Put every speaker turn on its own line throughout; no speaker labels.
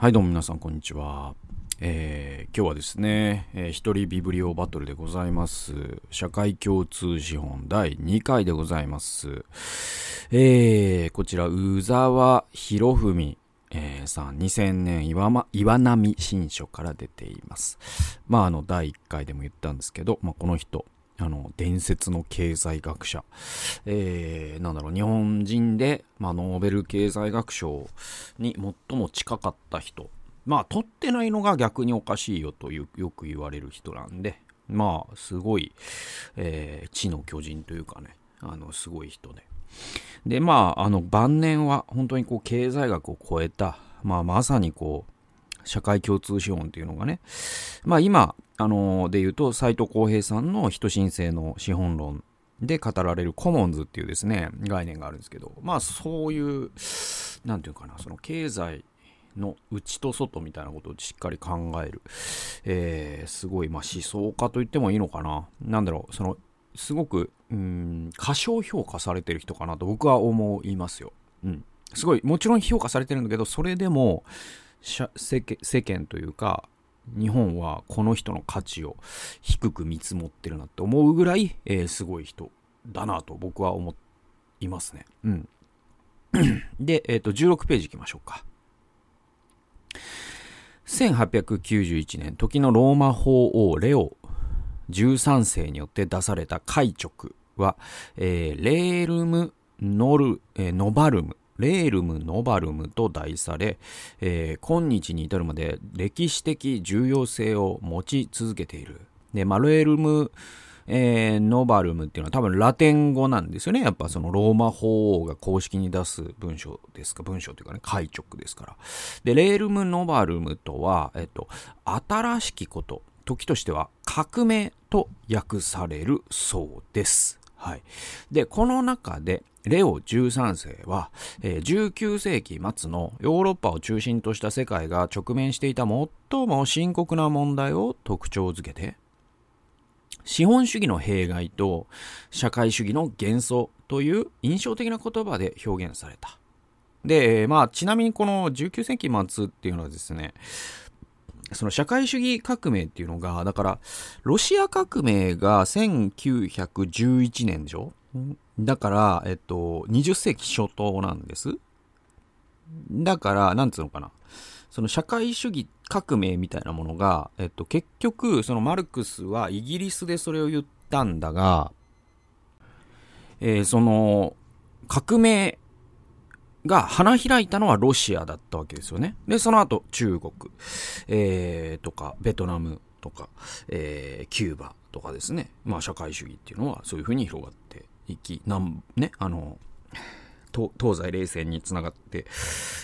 はい、どうも皆さん、こんにちは。えー今日はですね、えー一人ビブリオバトルでございます。社会共通資本第2回でございます。えーこちら、宇沢博文、えーさん、2000年岩,、ま、岩波新書から出ています。まあ、あの、第1回でも言ったんですけど、まあ、この人、あの、伝説の経済学者。えーなんだろう、日本人で、まあ、ノーベル経済学賞に最も近かった人。まあ、取ってないのが逆におかしいよというよく言われる人なんで、まあ、すごい、えー知の巨人というかね、あの、すごい人で。で、まあ、あの、晩年は本当にこう、経済学を超えた、まあ、まさにこう、社会共通資本っていうのがね、まあ今、あので言うと、斎藤浩平さんの人申請の資本論で語られるコモンズっていうですね、概念があるんですけど、まあそういう、なんていうかな、その経済の内と外みたいなことをしっかり考える、えーすごい、まあ思想家と言ってもいいのかな。なんだろう、その、すごく、うん、過小評価されてる人かなと僕は思いますよ。うん。すごい、もちろん評価されてるんだけど、それでも、世間というか、日本はこの人の価値を低く見積もってるなって思うぐらい、えーすごい人だなと僕は思いますね。うん。で、えっ、と、16ページ行きましょうか。1891年、時のローマ法王レオ13世によって出された解勅は、えーレールムノル、えーノバルム、レールム・ノバルムと題され、えー今日に至るまで歴史的重要性を持ち続けている。で、まあ、レールム、えーノバルムっていうのは多分ラテン語なんですよね。やっぱそのローマ法王が公式に出す文章ですか、文章というかね、解勅ですから。で、レールム・ノバルムとは、えっと、新しきこと、時としては革命と訳されるそうです。はい。で、この中で、レオ13世は、えー19世紀末のヨーロッパを中心とした世界が直面していた最も深刻な問題を特徴づけて、資本主義の弊害と社会主義の幻想という印象的な言葉で表現された。で、まあ、ちなみにこの19世紀末っていうのはですね、その社会主義革命っていうのが、だから、ロシア革命が1911年でしょ？だから、えっと、20世紀初頭なんです。だから、なんつうのかな。その社会主義革命みたいなものが、えっと、結局、そのマルクスはイギリスでそれを言ったんだが、えーその、革命が花開いたのはロシアだったわけですよね。で、その後中国、えーとか、ベトナムとか、えーキューバとかですね。まあ社会主義っていうのはそういうふうに広がっていき、なん、ね、あの、東西冷戦につながって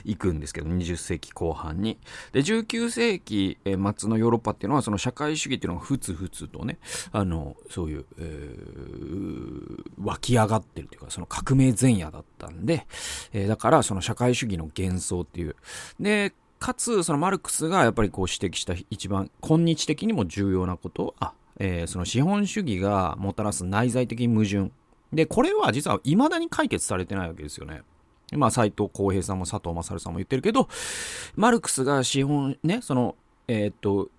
いくんですけど、20世紀後半に。で、19世紀末のヨーロッパっていうのは、その社会主義っていうのがふつふつとね、あの、そういう、えー湧き上がってるというか、その革命前夜だったんで、えーだからその社会主義の幻想っていう。で、かつ、そのマルクスがやっぱりこう指摘した一番今日的にも重要なことは、えーその資本主義がもたらす内在的矛盾。で、これは実は未だに解決されてないわけですよね。まあ、斎藤浩平さんも佐藤勝さんも言ってるけど、マルクスが資本、ね、その、えーっと、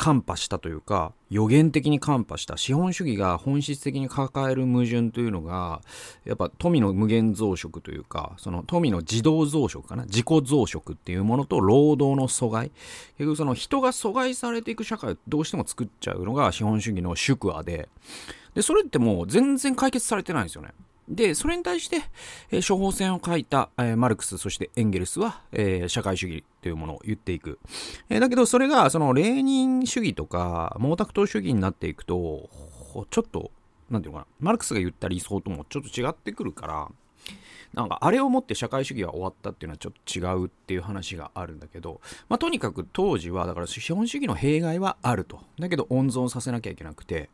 看破したというか、予言的に看破した資本主義が本質的に抱える矛盾というのが、やっぱ富の無限増殖というか、その富の自動増殖かな、自己増殖っていうものと労働の阻害。結局その人が阻害されていく社会をどうしても作っちゃうのが資本主義の宿話で、で、それってもう全然解決されてないんですよね。で、それに対して、えー処方箋を書いた、えーマルクス、そしてエンゲルスは、えー社会主義というものを言っていく。えだけど、それが、その、レーニン主義とか、毛沢東主義になっていくと、ちょっと、なんていうのかな、マルクスが言った理想ともちょっと違ってくるから、なんか、あれをもって社会主義は終わったっていうのはちょっと違うっていう話があるんだけど、まあ、とにかく当時は、だから資本主義の弊害はあると。だけど温存させなきゃいけなくて。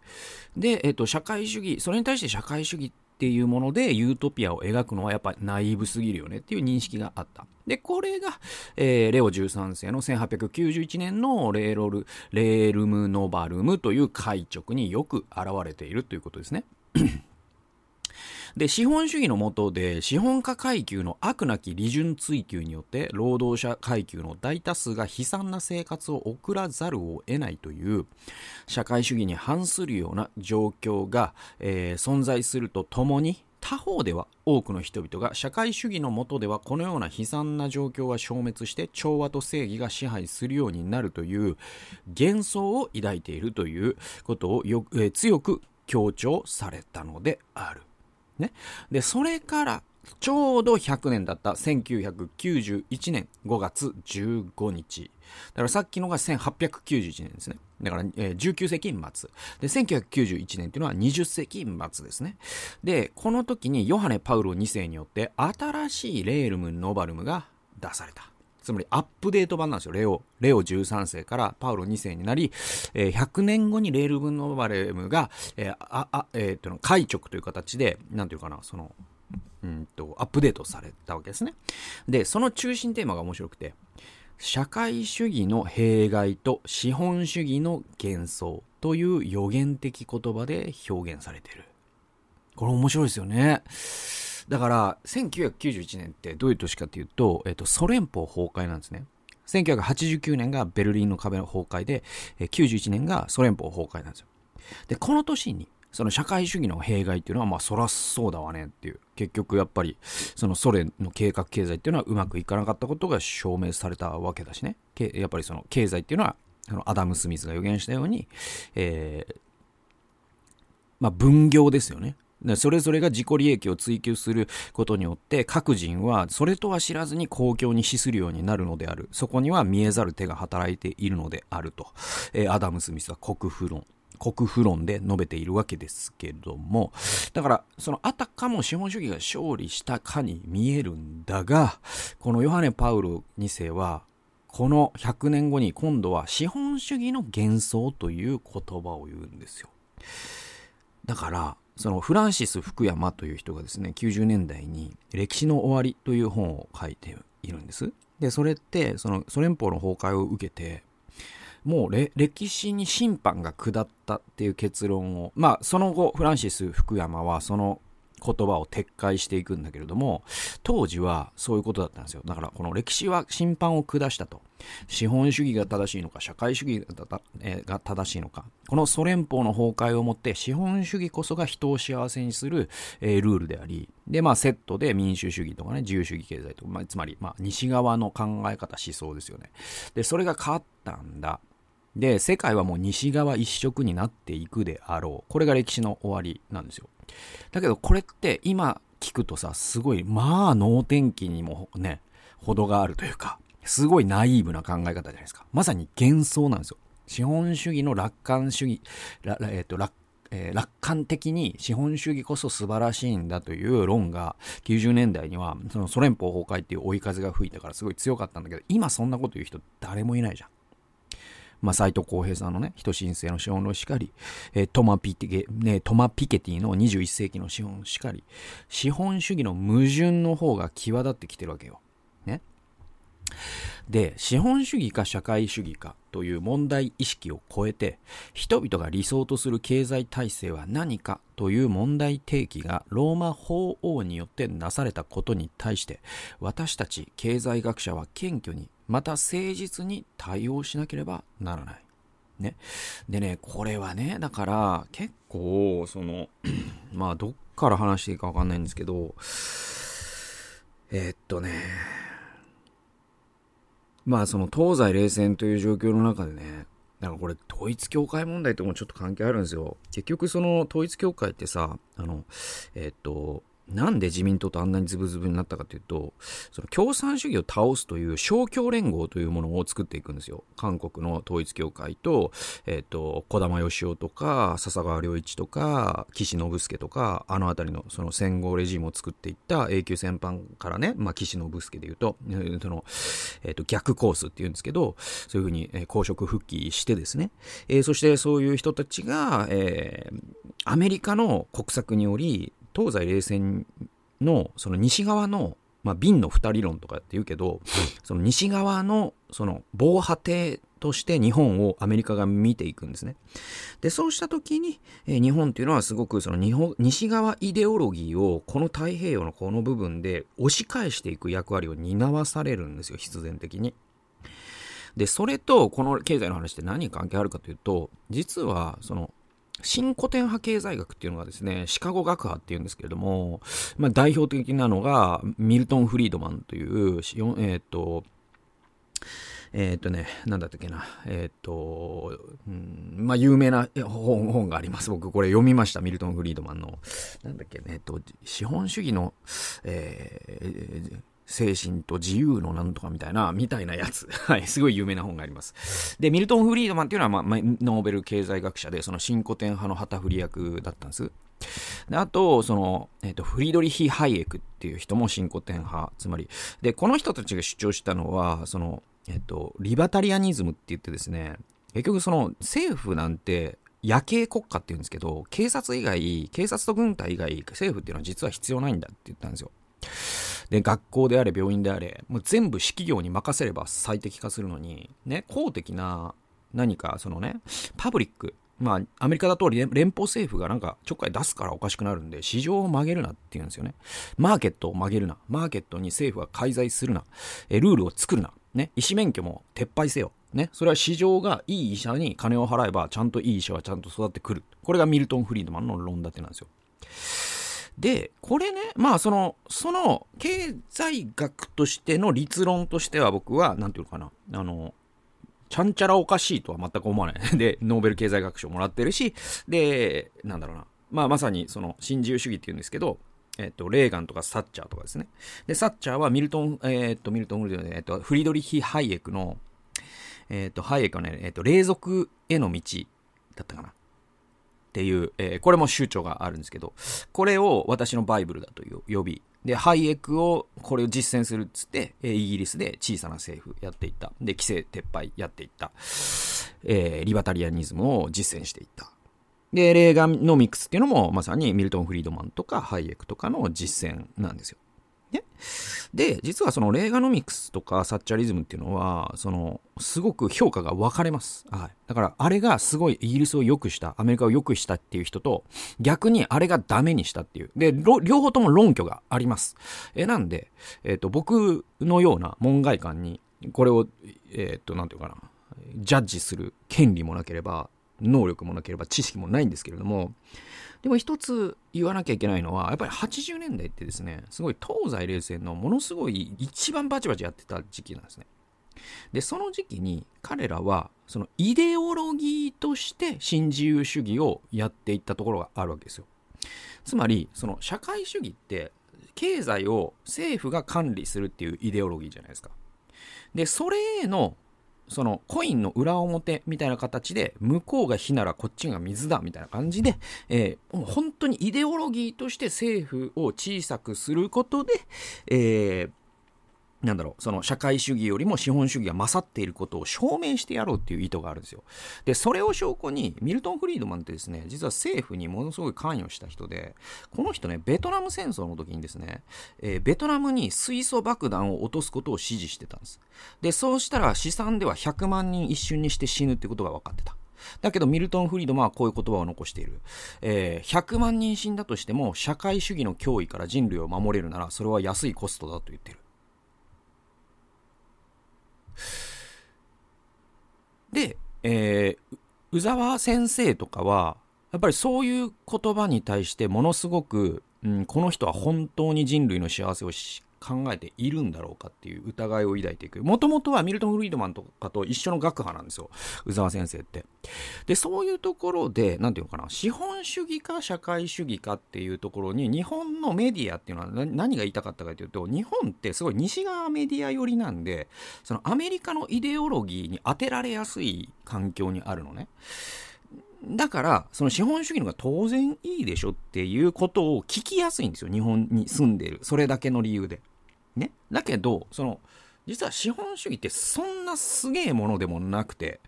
で、えっ、と、社会主義、それに対して社会主義ってっていうものでユートピアを描くのはやっぱりナイーブすぎるよねっていう認識があった。で、これが、えーレオ13世の1891年のレーロル、レールムノバルムという解直によく現れているということですね。で、資本主義の下で、資本家階級の悪なき利潤追求によって、労働者階級の大多数が悲惨な生活を送らざるを得ないという、社会主義に反するような状況が、えー、存在するとともに、他方では多くの人々が社会主義の下ではこのような悲惨な状況は消滅して調和と正義が支配するようになるという幻想を抱いているということをよ、えー、強く強調されたのである。ね。で、それからちょうど100年だった1991年5月15日。だからさっきのが1891年ですね。だから、えー、19世紀末。で、1991年っていうのは20世紀末ですね。で、この時にヨハネ・パウロ2世によって新しいレールム・ノバルムが出された。つまりアップデート版なんですよ。レオ、レオ13世からパウロ2世になり、えー、100年後にレールム・ノバルムが、えー、あ、あ、えー、と、解直という形で、なんていうかな、その、うんと、アップデートされたわけですね。で、その中心テーマが面白くて、社会主義の弊害と資本主義の幻想という予言的言葉で表現されている。これ面白いですよね。だから、1991年ってどういう年かっていうと、えっと、ソ連邦崩壊なんですね。1989年がベルリンの壁の崩壊で、91年がソ連邦崩壊なんですよ。で、この年にその社会主義の弊害っていうのは、まあ、そらそうだわねっていう。結局、やっぱり、そのソ連の計画経済っていうのはうまくいかなかったことが証明されたわけだしね。やっぱりその経済っていうのは、あのアダム・スミスが予言したように、えー、まあ、分業ですよね。それぞれが自己利益を追求することによって各人はそれとは知らずに公共に資するようになるのである。そこには見えざる手が働いているのであると。えー、アダム・スミスは国富論国富論で述べているわけですけども、だから、そのあたかも資本主義が勝利したかに見えるんだが、このヨハネ・パウロ2世は、この100年後に今度は資本主義の幻想という言葉を言うんですよ。だから、そのフランシス・福山という人がですね、90年代に歴史の終わりという本を書いているんです。で、それって、そのソ連邦の崩壊を受けて、もう歴史に審判が下ったっていう結論を、まあ、その後、フランシス・福山はその言葉を撤回していくんだけれども、当時はそういうことだったんですよ。だから、この歴史は審判を下したと。資本主義が正しいのか、社会主義が,、え、が正しいのか。このソ連邦の崩壊をもって、資本主義こそが人を幸せにする、えー、ルールであり、で、まあ、セットで民主主義とかね、自由主義経済とか、まあ、つまり、まあ、西側の考え方、思想ですよね。で、それが変わったんだ。で、世界はもう西側一色になっていくであろう。これが歴史の終わりなんですよ。だけどこれって今聞くとさ、すごい、まあ能天気にもね、程があるというか、すごいナイーブな考え方じゃないですか。まさに幻想なんですよ。資本主義の楽観主義、えっ、ー、と楽えー、楽観的に資本主義こそ素晴らしいんだという論が90年代にはそのソ連邦崩壊っていう追い風が吹いたからすごい強かったんだけど今そんなこと言う人誰もいないじゃん。まあ、斎藤浩平さんのね、人申請の資本論しかり、えー、トマピティ、ね、トマ・ピケティの21世紀の資本しかり、資本主義の矛盾の方が際立ってきてるわけよ。ね。で、資本主義か社会主義かという問題意識を超えて、人々が理想とする経済体制は何かという問題提起がローマ法王によってなされたことに対して、私たち経済学者は謙虚にまた誠実に対応しなければならない。ね。でね、これはね、だから、結構、その、まあ、どっから話していいかわかんないんですけど、えー、っとね、まあ、その東西冷戦という状況の中でね、だからこれ統一教会問題ともちょっと関係あるんですよ。結局その統一教会ってさ、あの、えー、っと、なんで自民党とあんなにズブズブになったかというと、その共産主義を倒すという勝共連合というものを作っていくんですよ。韓国の統一教会と、えっ、ー、と、小玉義雄とか、笹川良一とか、岸信介とか、あのあたりのその戦後レジームを作っていった永久戦犯からね、まあ、岸信介で言うと、その、えっ、ー、と、逆コースって言うんですけど、そういうふうに、え、公職復帰してですね、えー、そしてそういう人たちが、えー、アメリカの国策により、東西冷戦のその西側のまあ、瓶の二理論とかって言うけど、その西側の、その、防波堤として日本をアメリカが見ていくんですね。で、そうした時に、えー、日本っていうのはすごくその日本、西側イデオロギーをこの太平洋のこの部分で押し返していく役割を担わされるんですよ、必然的に。で、それとこの経済の話って何に関係あるかというと、実は、その、新古典派経済学っていうのがですね、シカゴ学派っていうんですけれども、まあ、代表的なのが、ミルトン・フリードマンという、えっ、と、えっ、とね、なんだったっけな、えっ、ー、と、うん、まあ、有名な本本があります。僕、これ読みました。ミルトン・フリードマンの。なんだっけね、えっと、資本主義の、えー、精神と自由のなんとかみたいな、みたいなやつ。はい、すごい有名な本があります。で、ミルトン・フリードマンっていうのは、まあ、ノーベル経済学者で、その新古典派の旗振り役だったんです。であと、その、えっ、ー、と、フリードリヒ・ハイエクっていう人も新古典派。つまり、で、この人たちが主張したのは、その、えっ、ー、と、リバタリアニズムって言ってですね、結局その政府なんて夜景国家って言うんですけど、警察以外、警察と軍隊以外、政府っていうのは実は必要ないんだって言ったんですよ。で、学校であれ、病院であれ、もう全部企業に任せれば最適化するのに、ね、公的な何か、そのね、パブリック、まあ、アメリカだと連邦政府がなんかちょっかい出すからおかしくなるんで、市場を曲げるなって言うんですよね。マーケットを曲げるな。マーケットに政府は介在するな。えルールを作るな。ね。医師免許も撤廃せよ。ね。それは市場がいい医者に金を払えば、ちゃんといい医者はちゃんと育ってくる。これがミルトン・フリードマンの論立てなんですよ。で、これね、まあその、その経済学としての立論としては僕は、なんていうのかな、あの、ちゃんちゃらおかしいとは全く思わない。で、ノーベル経済学賞もらってるし、で、なんだろうな、まあまさにその新自由主義っていうんですけど、えっと、レーガンとかサッチャーとかですね。で、サッチャーはミルトン、えー、っと、ミルトン、えっと、フリードリヒ・ハイエクの、えっと、ハイエクはね、えっと、霊俗への道だったかな。っていう、えー、これも宗教があるんですけど、これを私のバイブルだと呼び、で、ハイエクを、これを実践するっつって、えー、イギリスで小さな政府やっていった。で、規制撤廃やっていった。えー、リバタリアニズムを実践していった。で、レーガノミクスっていうのも、まさにミルトン・フリードマンとかハイエクとかの実践なんですよ。ね。で、実はそのレーガノミクスとかサッチャリズムっていうのは、その、すごく評価が分かれます。はい。だから、あれがすごいイギリスを良くした、アメリカを良くしたっていう人と、逆にあれがダメにしたっていう。で、両方とも論拠があります。え、なんで、えっ、ー、と、僕のような門外観に、これを、えっ、ー、と、なんていうかな、ジャッジする権利もなければ、能力もなければ知識もないんですけれども、でも一つ言わなきゃいけないのは、やっぱり80年代ってですね、すごい東西冷戦のものすごい一番バチバチやってた時期なんですね。で、その時期に彼らは、そのイデオロギーとして新自由主義をやっていったところがあるわけですよ。つまり、その社会主義って、経済を政府が管理するっていうイデオロギーじゃないですか。で、それへのそのコインの裏表みたいな形で、向こうが火ならこっちが水だみたいな感じで、えー、もう本当にイデオロギーとして政府を小さくすることで、えー、なんだろう、その社会主義よりも資本主義が勝っていることを証明してやろうっていう意図があるんですよ。で、それを証拠に、ミルトン・フリードマンってですね、実は政府にものすごい関与した人で、この人ね、ベトナム戦争の時にですね、えー、ベトナムに水素爆弾を落とすことを指示してたんです。で、そうしたら試算では100万人一瞬にして死ぬってことが分かってた。だけど、ミルトン・フリードマンはこういう言葉を残している。えー、100万人死んだとしても、社会主義の脅威から人類を守れるなら、それは安いコストだと言っている。で、えー、宇沢先生とかは、やっぱりそういう言葉に対してものすごく、うん、この人は本当に人類の幸せを考えているんだろうかっていう疑いを抱いていく。もともとはミルトン・フリードマンとかと一緒の学派なんですよ。宇沢先生って。で、そういうところで、なんていうのかな、資本主義か社会主義かっていうところに、日本のメディアっていうのは何が言いたかったかというと、日本ってすごい西側メディア寄りなんで、そのアメリカのイデオロギーに当てられやすい環境にあるのね。だから、その資本主義のが当然いいでしょっていうことを聞きやすいんですよ。日本に住んでる。それだけの理由で。ね。だけど、その、実は資本主義ってそんなすげえものでもなくて、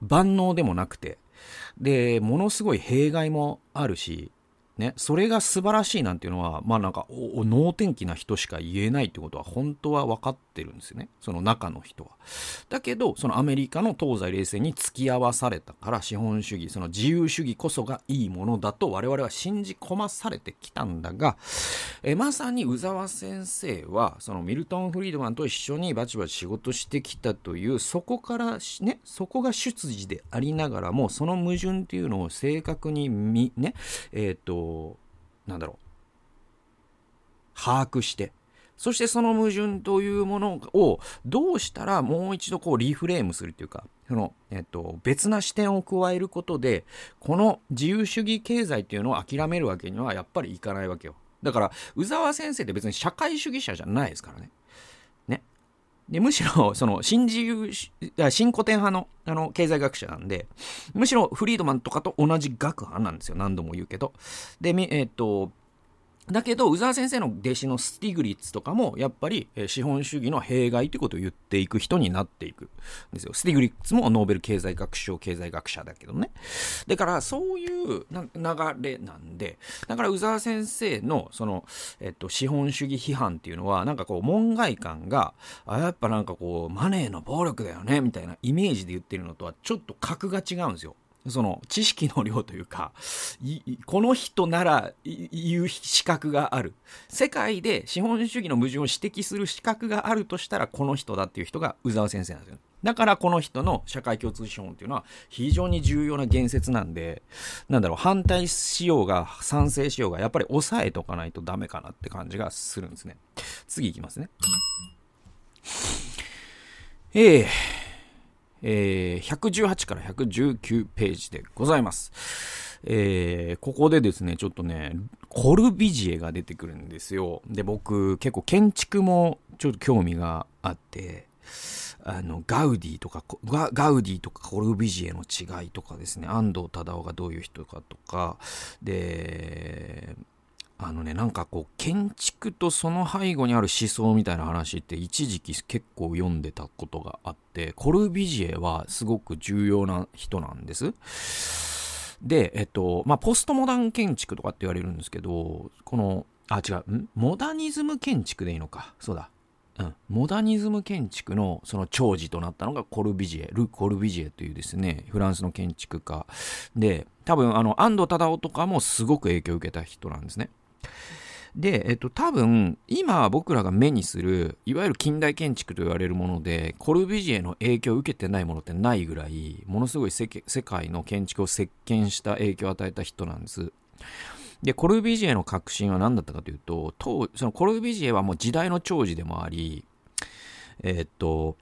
万能でもなくて、で、ものすごい弊害もあるし、ね、それが素晴らしいなんていうのは、まあなんか、能天気な人しか言えないってことは本当は分かってるんですよね。その中の人は。だけど、そのアメリカの東西冷戦に付き合わされたから資本主義、その自由主義こそがいいものだと我々は信じ込まされてきたんだが、えまさに宇沢先生は、そのミルトン・フリードマンと一緒にバチバチ仕事してきたという、そこからね、そこが出自でありながらも、その矛盾っていうのを正確に見、ね、えっ、ー、と、なんだろう、把握して、そしてその矛盾というものをどうしたらもう一度こうリフレームするというか、その、えっと、別な視点を加えることで、この自由主義経済っていうのを諦めるわけにはやっぱりいかないわけよ。だから、宇沢先生って別に社会主義者じゃないですから。ね。で、むしろ、その、新自由、新古典派の、あの、経済学者なんで、むしろフリードマンとかと同じ学派なんですよ。何度も言うけど。で、えっ、と、だけど、宇沢先生の弟子のスティグリッツとかも、やっぱり、資本主義の弊害ということを言っていく人になっていくんですよ。スティグリッツもノーベル経済学賞経済学者だけどね。だから、そういう流れなんで、だから宇沢先生の、その、えっと、資本主義批判っていうのは、なんかこう、門外漢が、あ、やっぱなんかこう、マネーの暴力だよね、みたいなイメージで言ってるのとは、ちょっと格が違うんですよ。その知識の量というか、この人なら言う資格がある。世界で資本主義の矛盾を指摘する資格があるとしたら、この人だっていう人が宇沢先生なんですよ。だからこの人の社会共通資本っていうのは非常に重要な言説なんで、なんだろう、反対しようが賛成しようが、やっぱり抑えとかないとダメかなって感じがするんですね。次いきますね。ええーえー、118から119ページでございます。えー、ここでですね、ちょっとね、コルビジエが出てくるんですよ。で、僕、結構建築もちょっと興味があって、あの、ガウディとか、ガガウディとかコルビジエの違いとかですね、安藤忠雄がどういう人かとか、で、あのね、なんかこう、建築とその背後にある思想みたいな話って一時期結構読んでたことがあって、コルビジエはすごく重要な人なんです。で、えっと、まあ、ポストモダン建築とかって言われるんですけど、この、あ、違う、ん？モダニズム建築でいいのか。そうだ。うん、モダニズム建築のその長寿となったのがコルビジエ、ル・コルビジエというですね、フランスの建築家で、多分あの、安藤忠雄とかもすごく影響を受けた人なんですね。で、えっと、多分、今僕らが目にする、いわゆる近代建築と言われるもので、コルビジエの影響を受けてないものってないぐらい、ものすごい世界の建築を席巻した影響を与えた人なんです。で、コルビジエの革新は何だったかというと、当そのコルビジエはもう時代の寵児でもあり、えっと、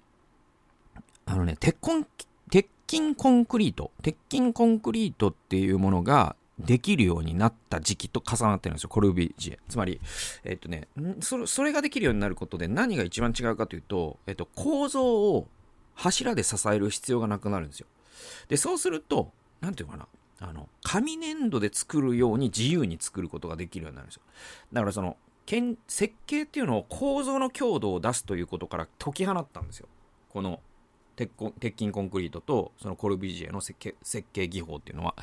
あのね、鉄痕、鉄筋コンクリート、鉄筋コンクリートっていうものが、できるようになった時期と重なってるんですよ、コルビジエ。つまり、えっとね、それ、それができるようになることで何が一番違うかというと、えっと、構造を柱で支える必要がなくなるんですよ。で、そうすると、なんていうかな、あの、紙粘土で作るように自由に作ることができるようになるんですよ。だからその、設計っていうのを構造の強度を出すということから解き放ったんですよ。この鉄筋コンクリートとそのコルビジエの設計設計技法っていうのは。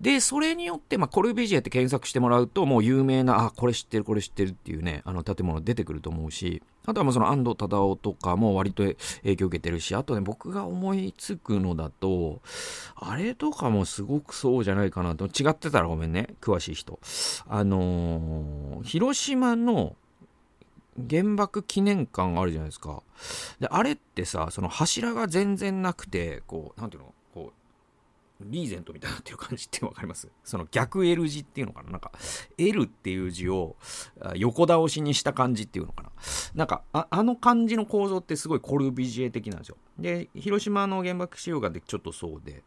で、それによって、まあ、コルビジエって検索してもらうと、もう有名な、あ、これ知ってる、これ知ってるっていうね、あの建物出てくると思うし、あとはもうその安藤忠雄とかも割と影響受けてるし、あとね、僕が思いつくのだと、あれとかもすごくそうじゃないかなと、違ってたらごめんね、詳しい人。あのー、広島の原爆記念館あるじゃないですか。で、あれってさ、その柱が全然なくて、こう、なんていうの？リーゼントみたいなってる感じってわかります？その逆 L 字っていうのかな？なんか L っていう字を横倒しにした感じっていうのかな？なんかああの感じの構造ってすごいコルビジエ的なんですよ。で、広島の原爆資料館でちょっとそうで、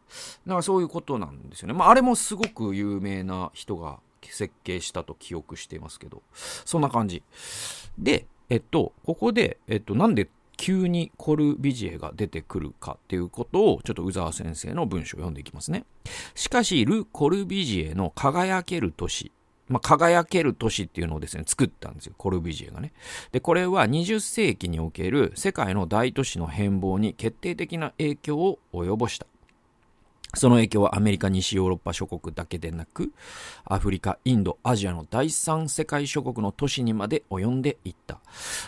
だかそういうことなんですよね。まああれもすごく有名な人が設計したと記憶していますけど、そんな感じ。で、えっと、ここで、えっと、なんで急にコルビジエが出てくるかっていうことをちょっと宇沢先生の文章を読んでいきますね。しかし、ル・コルビジエの輝ける都市。まあ、輝ける都市っていうのをですね、作ったんですよ。コルビジエがね。で、これは20世紀における世界の大都市の変貌に決定的な影響を及ぼした。その影響はアメリカ、西ヨーロッパ諸国だけでなく、アフリカ、インド、アジアの第三世界諸国の都市にまで及んでいった。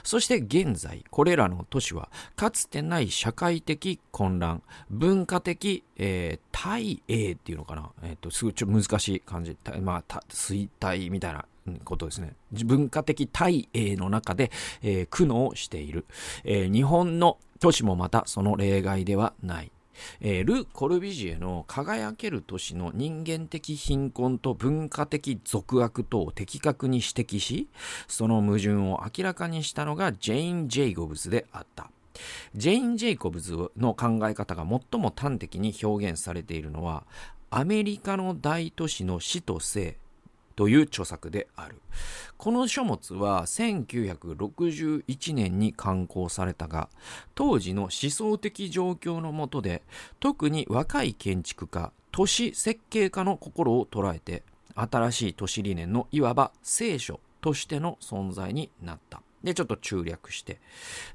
そして現在、これらの都市は、かつてない社会的混乱、文化的、えー、対英っていうのかな、えっ、ー、と、すごいちょっと難しい感じ、まあ、衰退みたいなことですね。文化的対英の中で、えー、苦悩している、えー、日本の都市もまたその例外ではない。えー、ル・コルビジエの輝ける都市の人間的貧困と文化的俗悪とを的確に指摘し、その矛盾を明らかにしたのがジェイン・ジェイコブズであった。ジェイン・ジェイコブズの考え方が最も端的に表現されているのは、アメリカの大都市の死と生という著作である。この書物は1961年に刊行されたが、当時の思想的状況の下で、特に若い建築家、都市設計家の心を捉えて、新しい都市理念のいわば聖書としての存在になった。で、ちょっと中略して。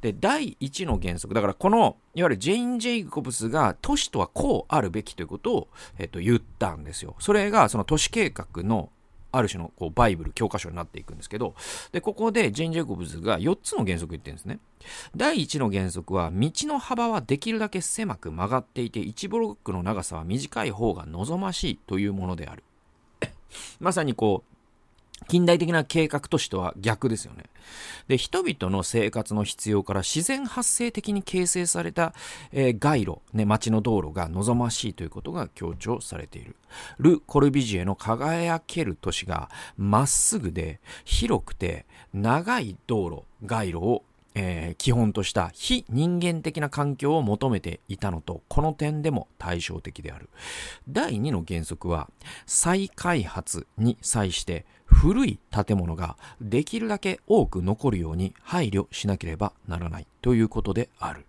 で、第一の原則。だから、この、いわゆるジェイン・ジェイコブスが都市とはこうあるべきということを、えっと、言ったんですよ。それが、その都市計画のある種のこうバイブル、教科書になっていくんですけど、で、ここでジェイン・ジェイコブズが4つの原則言ってるんですね。第1の原則は、道の幅はできるだけ狭く曲がっていて、1ブロックの長さは短い方が望ましいというものである。まさにこう、近代的な計画としては逆ですよね。で、人々の生活の必要から自然発生的に形成された、えー、街路、ね、街の道路が望ましいということが強調されている。ル・コルビジエの輝ける都市がまっすぐで広くて長い道路、街路をえー、基本とした非人間的な環境を求めていたのと、この点でも対照的である。第2の原則は、再開発に際して古い建物ができるだけ多く残るように配慮しなければならないということである。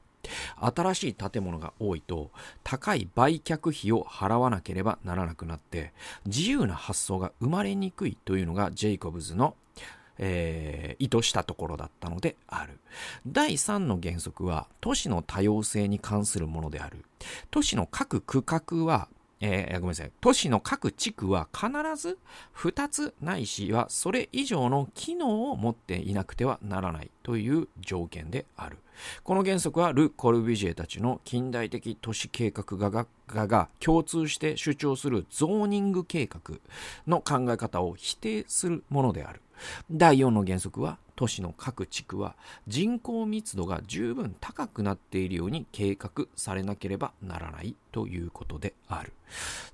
新しい建物が多いと高い売却費を払わなければならなくなって自由な発想が生まれにくいというのがジェイコブズのえー、意図したところだったのである。第3の原則は都市の多様性に関するものである。都市の各区画はえー、ごめんなさい。都市の各地区は必ず2つないしはそれ以上の機能を持っていなくてはならないという条件である。この原則はル・コルビジエたちの近代的都市計画画がが共通して主張するゾーニング計画の考え方を否定するものである。第4の原則は都市の各地区は人口密度が十分高くなっているように計画されなければならないということである。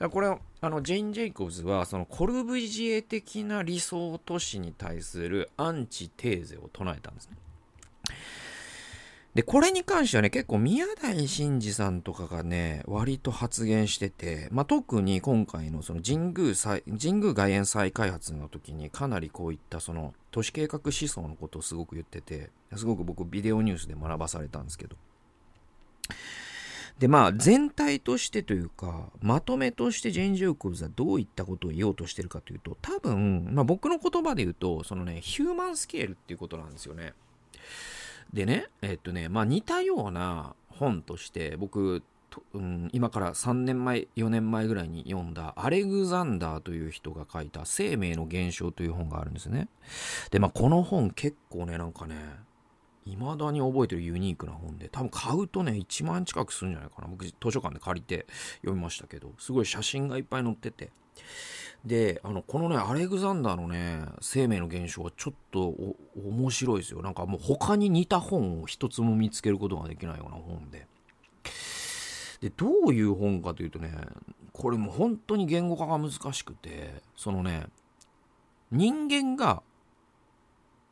これあのジェイン・ジェイコブズはそのコルブジエ的な理想都市に対するアンチテーゼを唱えたんですね。で、これに関してはね、結構宮台真司さんとかがね、割と発言してて、まあ、特に今回のその神宮再、神宮外苑再開発の時にかなりこういったその都市計画思想のことをすごく言ってて、すごく僕ビデオニュースで学ばされたんですけど。で、まあ、全体としてというか、まとめとしてジェンジ・ュークルズはどういったことを言おうとしてるかというと、多分、まあ僕の言葉で言うと、そのね、ヒューマンスケールっていうことなんですよね。でね、えっとね、まあ似たような本として僕、うん、今から3年前、4年前ぐらいに読んだアレグザンダーという人が書いた生命の現象という本があるんですね。で、まあこの本結構ね、なんかね、未だに覚えてるユニークな本で、多分買うとね、1万円近くするんじゃないかな。僕、図書館で借りて読みましたけど、すごい写真がいっぱい載ってて。で、あの、このね、アレグザンダーのね、生命の現象はちょっと面白いですよ。なんかもう他に似た本を一つも見つけることができないような本で。で、どういう本かというとね、これも本当に言語化が難しくて、そのね、人間が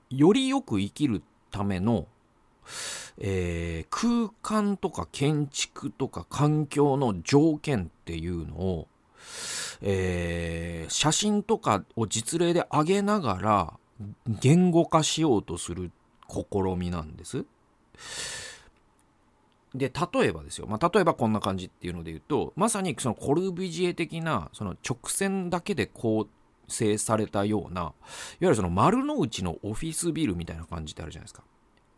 よりよく生きるための、えー、空間とか建築とか環境の条件っていうのをえー、写真とかを実例で上げながら言語化しようとする試みなんです。で、例えばですよ。まあ、例えばこんな感じっていうので言うと、まさにそのコルビジエ的な、その直線だけで構成されたような、いわゆるその丸の内のオフィスビルみたいな感じってあるじゃないですか。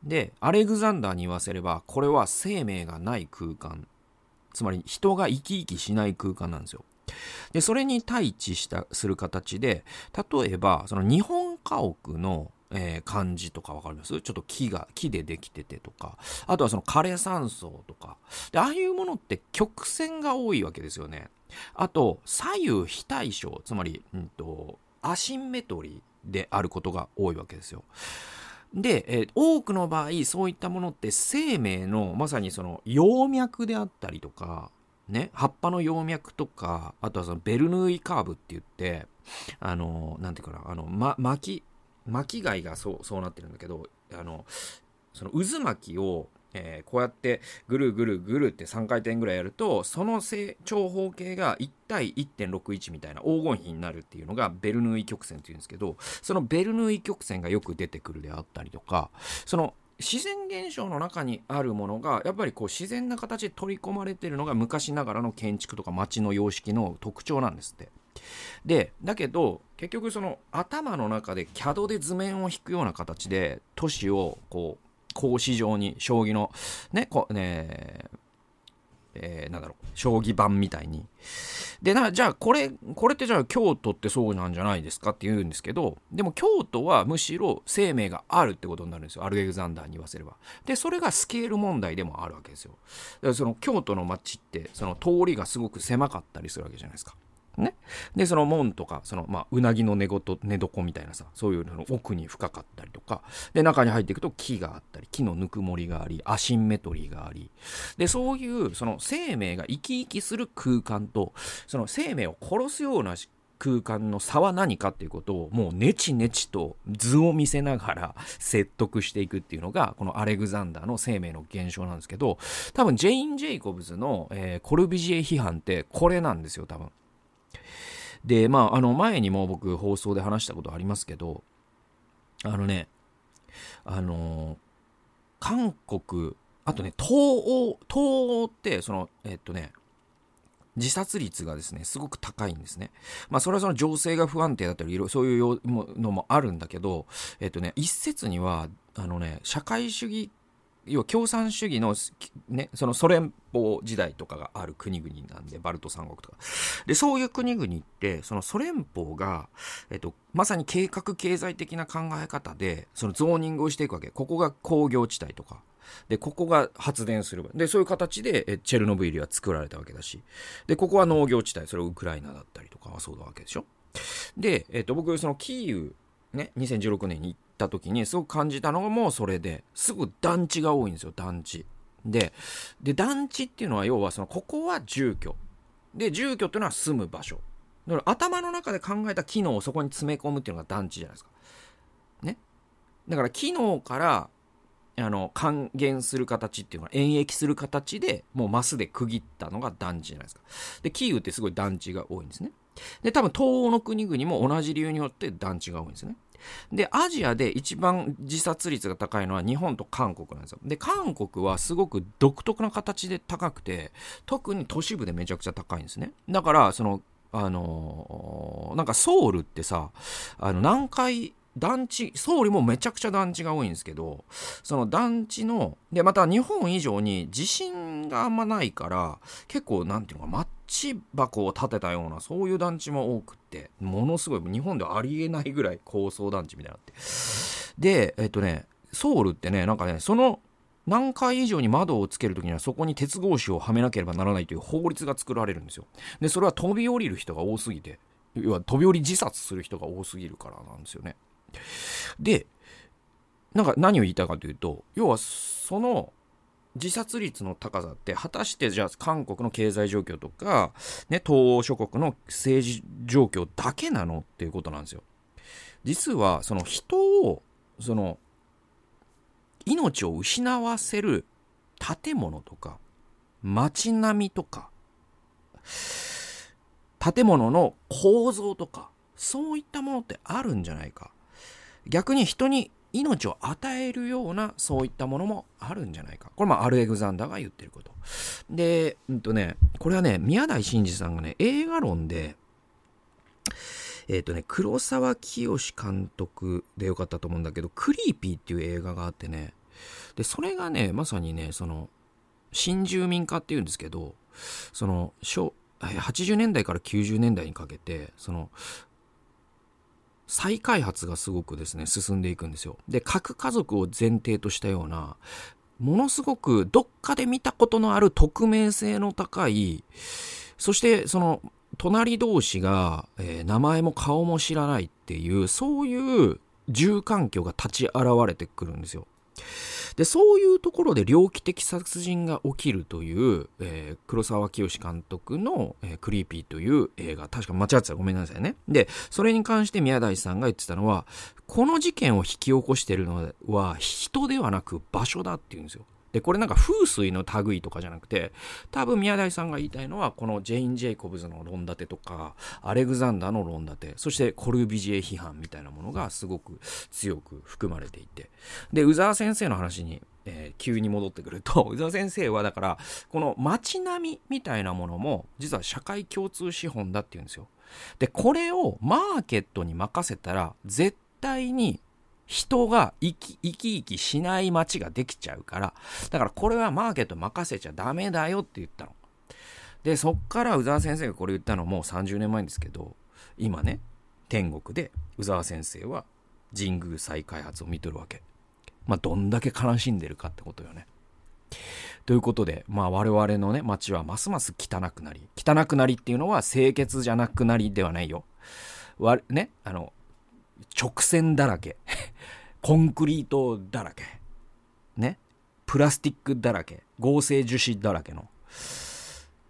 で、アレグザンダーに言わせれば、これは生命がない空間つまり人が生き生きしない空間なんですよ。で、それに対峙したする形で、例えば、その日本家屋のえー、漢字とかわかります？ちょっと木が、木でできててとか、あとはその枯山荘とか。で、ああいうものって曲線が多いわけですよね。あと、左右非対称、つまり、うんと、アシンメトリーであることが多いわけですよ。で、えー、多くの場合、そういったものって生命のまさにその葉脈であったりとか、ね、葉っぱの葉脈とか、あとはそのベルヌーイカーブって言って、あの、なんていうかな、あの、ま、巻き、巻き貝がそう、そうなってるんだけど、あの、その渦巻きを、えー、こうやってぐるぐるぐるって3回転ぐらいやると、その正長方形が1対1.61みたいな黄金比になるっていうのがベルヌーイ曲線っていうんですけど、そのベルヌーイ曲線がよく出てくるであったりとか、その自然現象の中にあるものがやっぱりこう自然な形で取り込まれてるのが昔ながらの建築とか街の様式の特徴なんですって。でだけど結局その頭の中で CAD で図面を引くような形で都市をこう格子状に将棋のねこうねえー、なんだろう将棋盤みたいに。でなじゃあこれこれってじゃあ京都ってそうなんじゃないですかって言うんですけどでも京都はむしろ生命があるってことになるんですよ。アルエグザンダーに言わせれば。でそれがスケール問題でもあるわけですよ。だからその京都の街ってその通りがすごく狭かったりするわけじゃないですか。ね。で、その門とか、その、まあ、うなぎの寝言、寝床みたいなさ、そういうのの奥に深かったりとか、で、中に入っていくと木があったり、木のぬくもりがあり、アシンメトリーがあり、で、そういう、その生命が生き生きする空間と、その生命を殺すような空間の差は何かっていうことをもうネチネチと図を見せながら説得していくっていうのがこのアレグザンダーの生命の現象なんですけど多分ジェイン・ジェイコブズの、えー、コルビジエ批判ってこれなんですよ多分。で、まあ、あの、前にも僕放送で話したことありますけど、あのね、あの、韓国、あとね、東欧、東欧って、その、えっとね、自殺率がですね、すごく高いんですね。まあ、それはその情勢が不安定だったり、いろそういうのもあるんだけど、えっとね、一説には、あのね、社会主義要は共産主義の,、ね、そのソ連邦時代とかがある国々なんでバルト三国とか。でそういう国々ってそのソ連邦が、えっと、まさに計画経済的な考え方でそのゾーニングをしていくわけ。ここが工業地帯とか。でここが発電する。でそういう形でチェルノブイリは作られたわけだし。でここは農業地帯。それはウクライナだったりとかはそうだわけでしょ。で、えっと、僕そのキーウね2016年に行った時にすごく感じたのがもうそれですぐ団地が多いんですよ団地。でで団地っていうのは要はそのここは住居。で住居っていうのは住む場所。だから頭の中で考えた機能をそこに詰め込むっていうのが団地じゃないですか。ね。だから機能からあの還元する形っていうのは演繹する形でもうマスで区切ったのが団地じゃないですか。でキーウってすごい団地が多いんですね。で多分東欧の国々も同じ理由によって団地が多いんですねで、アジアで一番自殺率が高いのは日本と韓国なんですよ。で、韓国はすごく独特な形で高くて、特に都市部でめちゃくちゃ高いんですね。だから、その、あのー、なんかソウルってさ、あの、南海団地、総理もめちゃくちゃ団地が多いんですけど、その団地の、で、また日本以上に地震があんまないから、結構、なんていうのか、チ箱を建てたような、そういう団地も多くって、ものすごい、日本ではありえないぐらい高層団地みたいになって。で、えっとね、ソウルってね、なんかね、その何回以上に窓をつけるときにはそこに鉄格子をはめなければならないという法律が作られるんですよ。で、それは飛び降りる人が多すぎて、要は飛び降り自殺する人が多すぎるからなんですよね。で、なんか何を言いたいかというと、要はその自殺率の高さって果たしてじゃあ韓国の経済状況とか、ね、東欧諸国の政治状況だけなのっていうことなんですよ。実はその人をその命を失わせる建物とか街並みとか建物の構造とかそういったものってあるんじゃないか逆に人に命を与えるようなそういったものもあるんじゃないか。これまあアルエグザンダーが言ってること。で、うんとね、これはね、宮台真司さんがね、映画論で、えっ、ー、とね、黒沢清監督でよかったと思うんだけど、クリーピーっていう映画があってね、で、それがね、まさにね、その、新住民化っていうんですけど、その80年代から90年代にかけてその再開発がすごくですね進んでいくんですよ。で核家族を前提としたようなものすごくどっかで見たことのある匿名性の高いそしてその隣同士が、えー、名前も顔も知らないっていうそういう住環境が立ち現れてくるんですよ。で、そういうところで猟奇的殺人が起きるという、えー、黒沢清監督の、えー、クリーピーという映画、確か間違ってたらごめんなさいね。で、それに関して宮台さんが言ってたのは、この事件を引き起こしてるのは人ではなく場所だっていうんですよ。で、これなんか風水の類とかじゃなくて、多分宮台さんが言いたいのは、このジェイン・ジェイコブズの論立てとか、アレグザンダーの論立て、そしてコルビジエ批判みたいなものがすごく強く含まれていて。で、宇沢先生の話に、えー、急に戻ってくると、宇沢先生はだから、この街並みみたいなものも、実は社会共通資本だっていうんですよ。で、これをマーケットに任せたら、絶対に人が生き生きしない街ができちゃうから、だからこれはマーケット任せちゃダメだよって言ったの。で、そっから宇沢先生がこれ言ったのもう30年前ですけど、今ね、天国で宇沢先生は神宮再開発を見とるわけ。まあ、どんだけ悲しんでるかってことよね。ということで、まあ我々のね、街はますます汚くなり、汚くなりっていうのは清潔じゃなくなりではないよ。わね、あの、直線だらけ。コンクリートだらけ。ね。プラスチックだらけ。合成樹脂だらけの。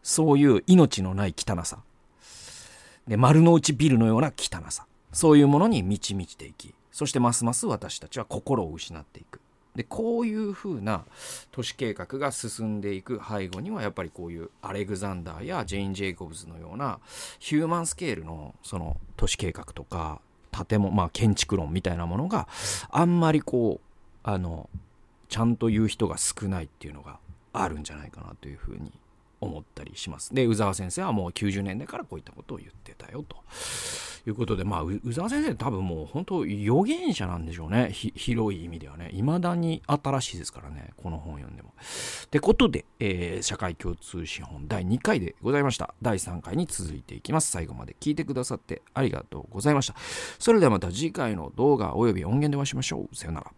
そういう命のない汚さ。で、丸の内ビルのような汚さ。そういうものに満ち満ちていき、そしてますます私たちは心を失っていく。で、こういう風な都市計画が進んでいく背後には、やっぱりこういうアレグザンダーやジェイン・ジェイコブズのようなヒューマンスケールのその都市計画とか建物、まあ建築論みたいなものがあんまりこう、あの、ちゃんと言う人が少ないっていうのがあるんじゃないかなというふうに思ったりします。で、宇沢先生はもう90年代からこういったことを言ってたよと。ということで、まあ、宇沢先生多分もう本当予言者なんでしょうね。広い意味ではね。未だに新しいですからね。この本読んでも。ってことで、えー、社会共通資本第2回でございました。第3回に続いていきます。最後まで聞いてくださってありがとうございました。それではまた次回の動画及び音源でお会いしましょう。さよなら。